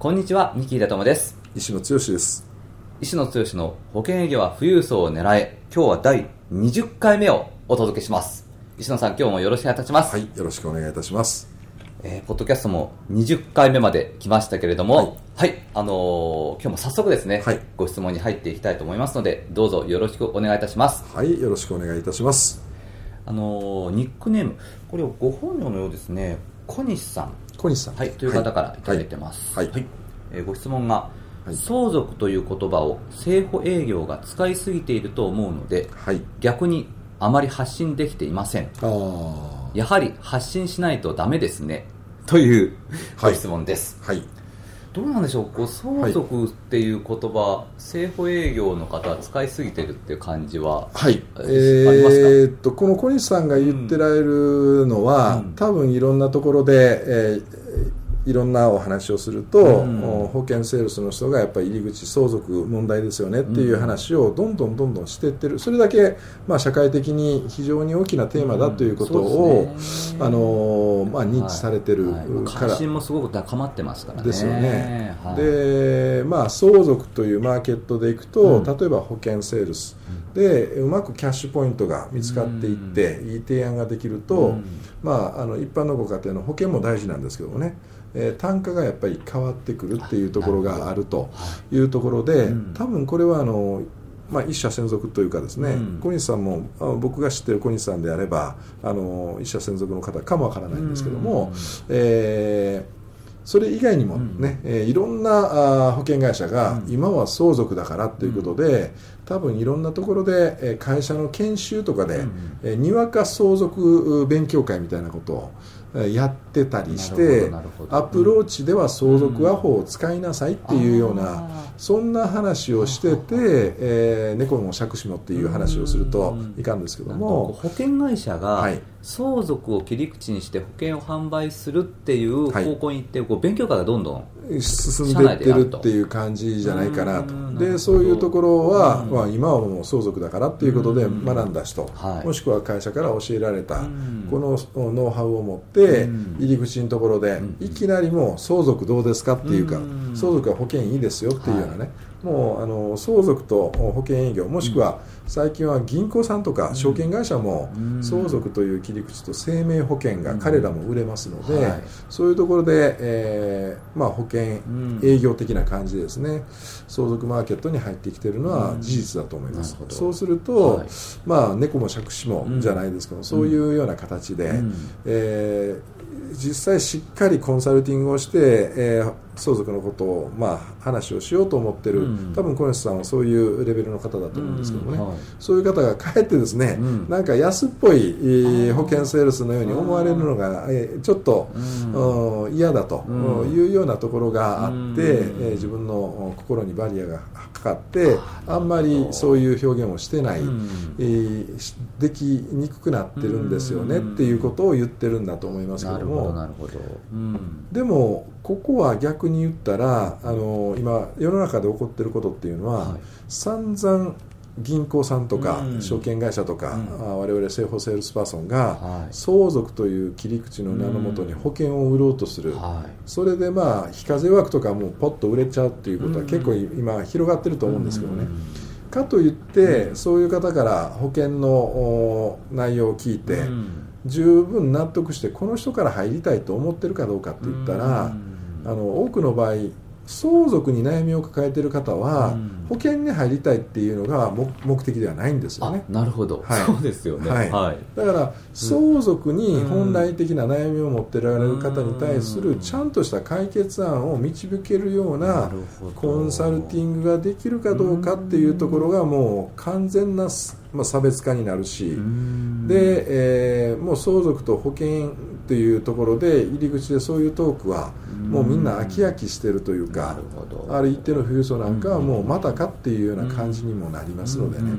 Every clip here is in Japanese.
こんにちは三木田智です。石野剛です。石野剛の保険営業は富裕層を狙え。今日は第20回目をお届けします。石野さん今日もよろしくお願いいたします。はいよろしくお願いいたします。えー、ポッドキャストも20回目まで来ましたけれども、はい、はい、あのー、今日も早速ですね、はい、ご質問に入っていきたいと思いますので、どうぞよろしくお願いいたします。はい、よろしくお願いいたします。あのー、ニックネーム、これをご本名のようですね、小西さん。小西さん。はい、という方からいただいてます。はい。はい、えー、ご質問が、相続という言葉を政保営業が使いすぎていると思うので、はい、逆にあまり発信できていません。ああ。やはり発信しないとダメですねという ご質問です、はい、はい、どうなんでしょうこう相続っていう言葉、はい、政府営業の方は使いすぎてるっていう感じは、はい、えー、っとこの小西さんが言ってられるのは、うん、多分いろんなところで、えーいろんなお話をすると、うん、保険セールスの人がやっぱり入り口相続問題ですよねっていう話をどんどんどんどんしていってる。それだけ、まあ、社会的に非常に大きなテーマだということを、うんね、あのまあ、認知されてるから、はい。はい、関心もすごく高まってますからね。ですよね、はい、で、まあ、相続というマーケットでいくと、うん、例えば保険セールス。でうまくキャッシュポイントが見つかっていって、いい提案ができると、まあ、あの一般のご家庭の保険も大事なんですけどもねえー、単価がやっぱり変わってくるっていうところがあるとい。うところで、多分これはあのまあ、一社専属というかですね、うん、小西さんも僕が知ってる小西さんであればあの一社専属の方かもわからないんですけども、うん、えーそれ以外にもね、うん、えー、いろんなあ保険会社が今は相続だからということで、多分いろんなところで、えー、会社の研修とかで、うん、えー、にわか相続勉強会みたいなことをやってたりしてアプローチでは相続和法を使いなさいっていうような、そんな話をしてて、えー、猫も借子もっていう話をするといかんですけども。保険会社が相続を切り口にして保険を販売するっていう方向に行って、こう勉強会がどんどん進んでいってるっていう感じじゃないかなと。でそういうところは、まあ、今はもう相続だからっていうことで学んだ人、もしくは会社から教えられた、このノウハウを持って入り口のところで、いきなりもう相続どうですかっていうか、相続は保険いいですよっていうようなね、もうあの相続と保険営業もしくは最近は銀行さんとか証券会社も相続という切り口と生命保険が彼らも売れますので、はい、そういうところで、えーまあ、保険営業的な感じでですね。相続マーケットに入ってきているのは事実だと思います、そうすると、はい、まあ、猫も借子もじゃないですけど、そういうような形で、うん、えー実際しっかりコンサルティングをして、えー、相続のことを、まあ、話をしようと思ってる、うん、多分小西さんはそういうレベルの方だと思うんですけどもね、うん。はい、そういう方がかえってですね、うん、なんか安っぽい、えー、保険セールスのように思われるのが、えー、ちょっと、うん、嫌だというようなところがあって、えー、自分の心にバリアがかかってあんまりそういう表現をしてない、えー、できにくくなってるんですよねっていうことを言ってるんだと思いますけども。でもここは逆に言ったらあの今世の中で起こってることっていうのは、はい、散々銀行さんとか、証券会社とか、うん、我々生保セールスパーソンが、はい、相続という切り口の名のもとに保険を売ろうとする、はい、それでまあ非課税枠とかもポッと売れちゃうっていうことは結構今広がってると思うんですけどね、かといってそういう方から保険の内容を聞いて、十分納得してこの人から入りたいと思ってるかどうかって言ったら、あの多くの場合相続に悩みを抱えている方は、保険に入りたいっていうのが目的ではないんですよね。なるほど、はい、そうですよね、はい。はい、だから相続に本来的な悩みを持ってられる方に対するちゃんとした解決案を導けるようなコンサルティングができるかどうかっていうところがもう完全なまあ、差別化になるし。で、えー、もう相続と保険っていうところで入り口でそういうトークはもうみんな飽き飽きしてるというかある一定の富裕層なんかはもうまたかっていうような感じにもなりますのでね。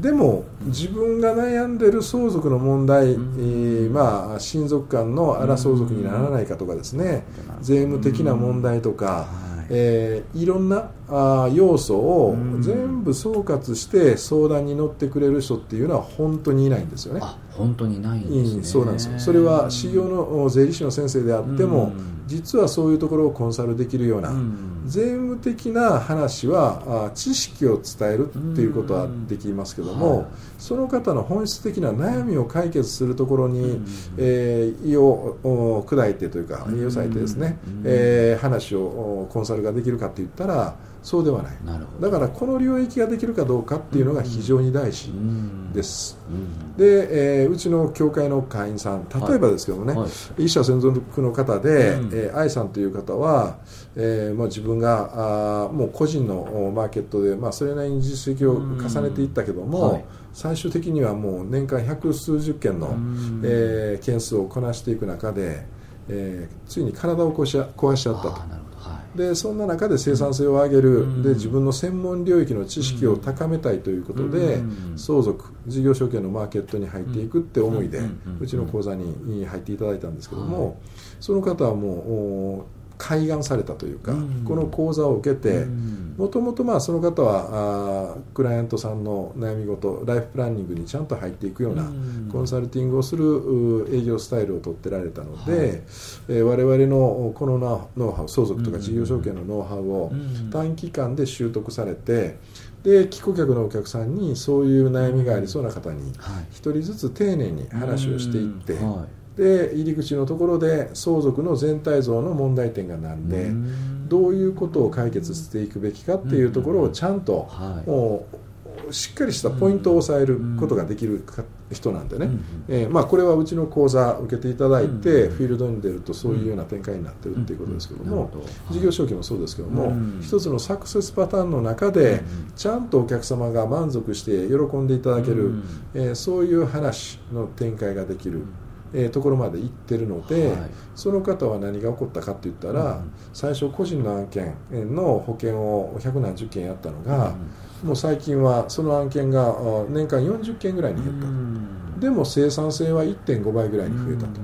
でも自分が悩んでる相続の問題、えー、まあ親族間の荒相続にならないかとかですね。税務的な問題とか、えー、いろんなあ要素を全部総括して相談に乗ってくれる人っていうのは本当にいないんですよね。本当にないんですね、そうなんですよ。それは修行の税理士の先生であっても、実はそういうところをコンサルできるような、税務的な話は知識を伝えるっていうことはできますけども、はい、その方の本質的な悩みを解決するところに、えー、意を砕いてというか意を割いてですね、えー、話をコンサルができるかって言ったらそうではない。だからこの領域ができるかどうかっていうのが非常に大事です、で、えー、うちの教会の会員さん例えばですけどもね、はい。はい、一社専属の方で、うん、えー、愛さんという方は、えー、もう自分があもう個人のマーケットで、まあ、それなりに実績を重ねていったけども、はい、最終的にはもう年間百数十件の、えー、件数をこなしていく中で、えー、ついに体を壊し壊しちゃったと。でそんな中で生産性を上げる、うん、で自分の専門領域の知識を高めたいということで、うん、相続事業承継のマーケットに入っていくって思いで、うちの講座に入っていただいたんですけども、はい、その方はもう開眼されたというか、うん、この講座を受けてもともとその方はあクライアントさんの悩み事ライフプランニングにちゃんと入っていくようなコンサルティングをする営業スタイルを取ってられたので、はい。えー、我々のこのノウハウ相続とか事業承継のノウハウを短期間で習得されてで帰顧客のお客さんにそういう悩みがありそうな方に1人ずつ丁寧に話をしていって。はいで入り口のところで相続の全体像の問題点が何でどういうことを解決していくべきかっていうところをちゃんと、もうしっかりしたポイントを押さえることができる人なんでね、えー、まあ、これはうちの講座受けていただいて、フィールドに出るとそういうような展開になってるっていうことですけども、事業承継もそうですけども、一つのサクセスパターンの中で、ちゃんとお客様が満足して喜んでいただける、えそういう話の展開ができる。えー、ところまで行ってるので、はい、その方は何が起こったかって言ったら、うん、最初個人の案件の保険を百何十件やったのが、うん、もう最近はその案件が年間40件ぐらいに減ったと、うん、でも生産性は1.5倍ぐらいに増えたと、だか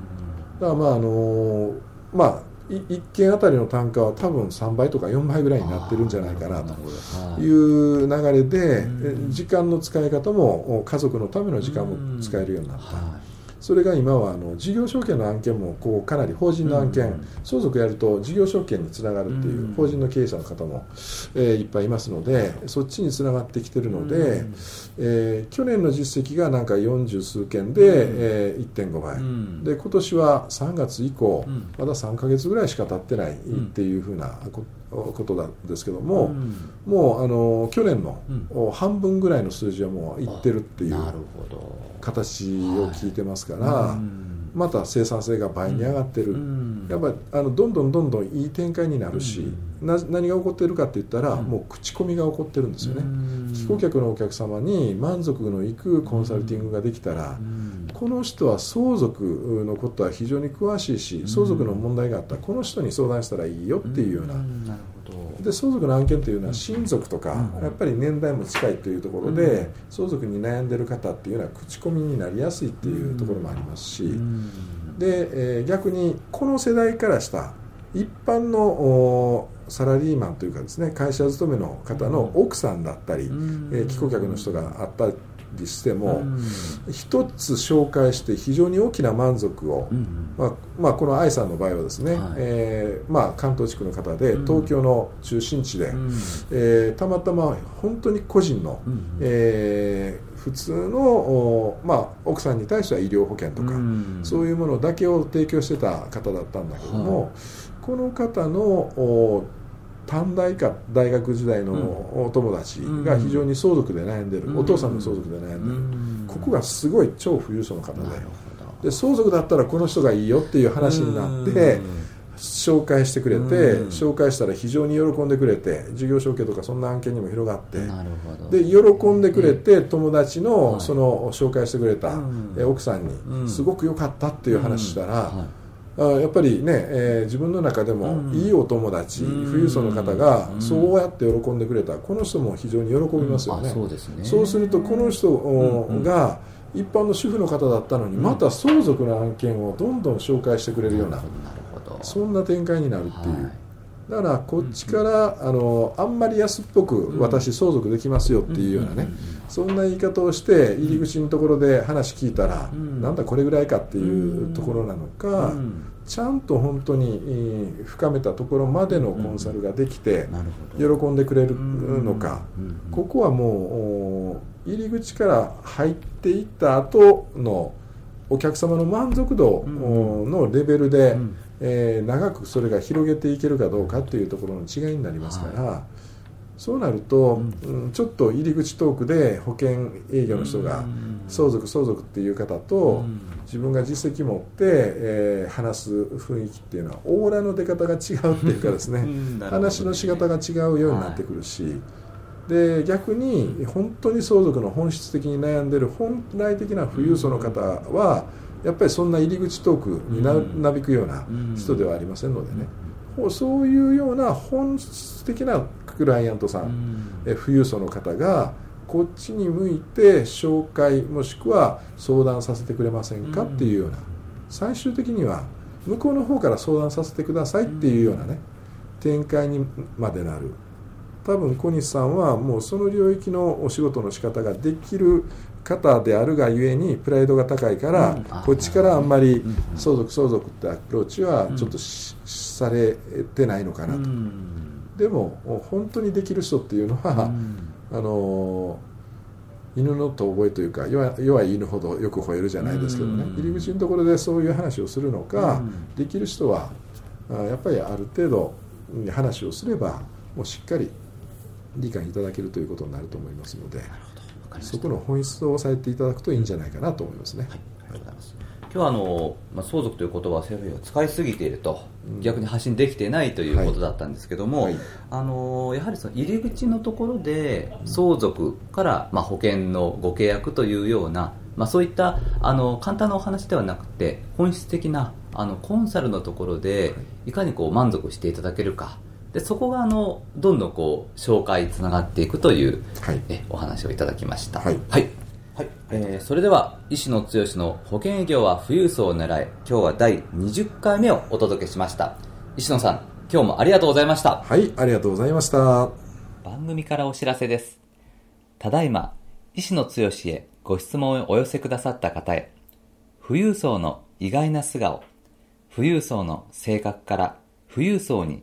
らまああのー、まあ1件あたりの単価は多分3倍とか4倍ぐらいになってるんじゃないかなと。い。う流れで時間の使い方も家族のための時間も使えるようになった。それが今はあの事業承継の案件もこうかなり法人の案件、相続やると事業承継につながるっていう法人の経営者の方も、えー、いっぱいいますのでそっちにつながってきてるので、えー、去年の実績がなんか40数件で、えー、1.5倍、で今年は3月以降、まだ3か月ぐらいしか経ってないっていうふうなことなんですけども、うん、もうあの去年の半分ぐらいの数字はもういってるっていう形を聞いてますから、また生産性が倍に上がってる、やっぱりあのどんどんどんどんいい展開になるし、な何が起こってるかって言ったら、もう口コミが起こってるんですよね、帰顧客のお客様に満足のいくコンサルティングができたら、この人は相続のことは非常に詳しいし相続の問題があったらこの人に相談したらいいよっていうような。で相続の案件というのは親族とか、やっぱり年代も近いというところで、相続に悩んでる方っていうのは口コミになりやすいっていうところもありますし、で、えー、逆にこの世代からした一般のサラリーマンというかですね会社勤めの方の奥さんだったり、えー、帰顧客の人があったりしても、一つ紹介して非常に大きな満足を、まあまあ、この愛さんの場合はですね、はい、えー、まあ、関東地区の方で東京の中心地で、えー、たまたま本当に個人の、えー、普通の、まあ、奥さんに対しては医療保険とか、そういうものだけを提供してた方だったんだけども、はい、この方の短大か大学時代のお友達が非常に相続で悩んでる、お父さんの相続で悩んでる、ここがすごい超富裕層の方でで相続だったらこの人がいいよっていう話になって、紹介してくれて、紹介したら非常に喜んでくれて事業承継とかそんな案件にも広がってで喜んでくれて、友達のその紹介してくれた、奥さんにすごく良かったっていう話したら、あやっぱりね、えー、自分の中でもいいお友達、うん、富裕層の方がそうやって喜んでくれたこの人も非常に喜びますよね,、そうですね。そうするとこの人が一般の主婦の方だったのにまた相続の案件をどんどん紹介してくれるようなそんな展開になるっていう。だからこっちからあのあんまり安っぽく私相続できますよっていうようなねそんな言い方をして入り口のところで話聞いたらなんだこれぐらいかっていうところなのかちゃんと本当に深めたところまでのコンサルができて喜んでくれるのかここはもう入り口から入っていった後のお客様の満足度のレベルで、えー、長くそれが広げていけるかどうかっていうところの違いになりますから、はい、そうなると、うん、ちょっと入り口トークで保険営業の人が相続相続っていう方と、自分が実績持って、えー、話す雰囲気っていうのはオーラの出方が違うっていうかです ね。話の仕方が違うようになってくるし。はい。で逆に本当に相続の本質的に悩んでる本来的な富裕層の方は、やっぱりそんな入り口トークにな,、なびくような人ではありませんのでね、そういうような本質的なクライアントさん、え富裕層の方がこっちに向いて紹介もしくは相談させてくれませんかっていうような。最終的には向こうの方から相談させてくださいっていうようなね展開にまでなる。多分小西さんはもうその領域のお仕事の仕方ができる方であるがゆえにプライドが高いから、こっちからあんまり相続相続ってアプローチはちょっとされてないのかなと、でも本当にできる人っていうのは、あの犬の遠吠えというか弱い犬ほどよく吠えるじゃないですけどね、入り口のところでそういう話をするのか、できる人はやっぱりある程度話をすればもうしっかり理解いただけるということになると思いますのでそこの本質を押さえていただくといいんじゃないかなと思いますね。はい、ありがとうございます。今日はあの、まあ、相続という言葉は政府が使いすぎていると、うん、逆に発信できていないということだったんですけども、はい。はい、あのやはりその入り口のところで相続から、まあ、保険のご契約というような、まあ、そういったあの簡単なお話ではなくて本質的なあのコンサルのところでいかにこう満足していただけるかでそこがあのどんどんこう紹介つながっていくという、はい、えお話をいただきました。はい、はい。はい。えー、それでは石野剛の保険営業は富裕層を狙い今日は第20回目をお届けしました。石野さん今日もありがとうございました。はいありがとうございました。番組からお知らせです。ただいま石野剛へご質問をお寄せくださった方へ富裕層の意外な素顔富裕層の性格から富裕層に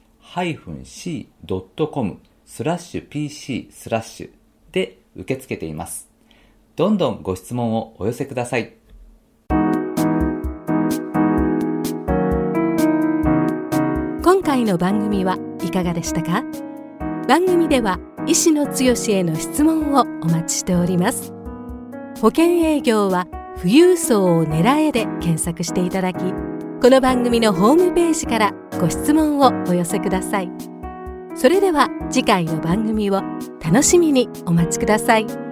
c.com スラッシュ pc スラッシュで受け付けています。どんどんご質問をお寄せください。今回の番組はいかがでしたか？番組では医師の強への質問をお待ちしております。保険営業は富裕層を狙えで検索していただき、この番組のホームページからご質問をお寄せくださいそれでは次回の番組を楽しみにお待ちください。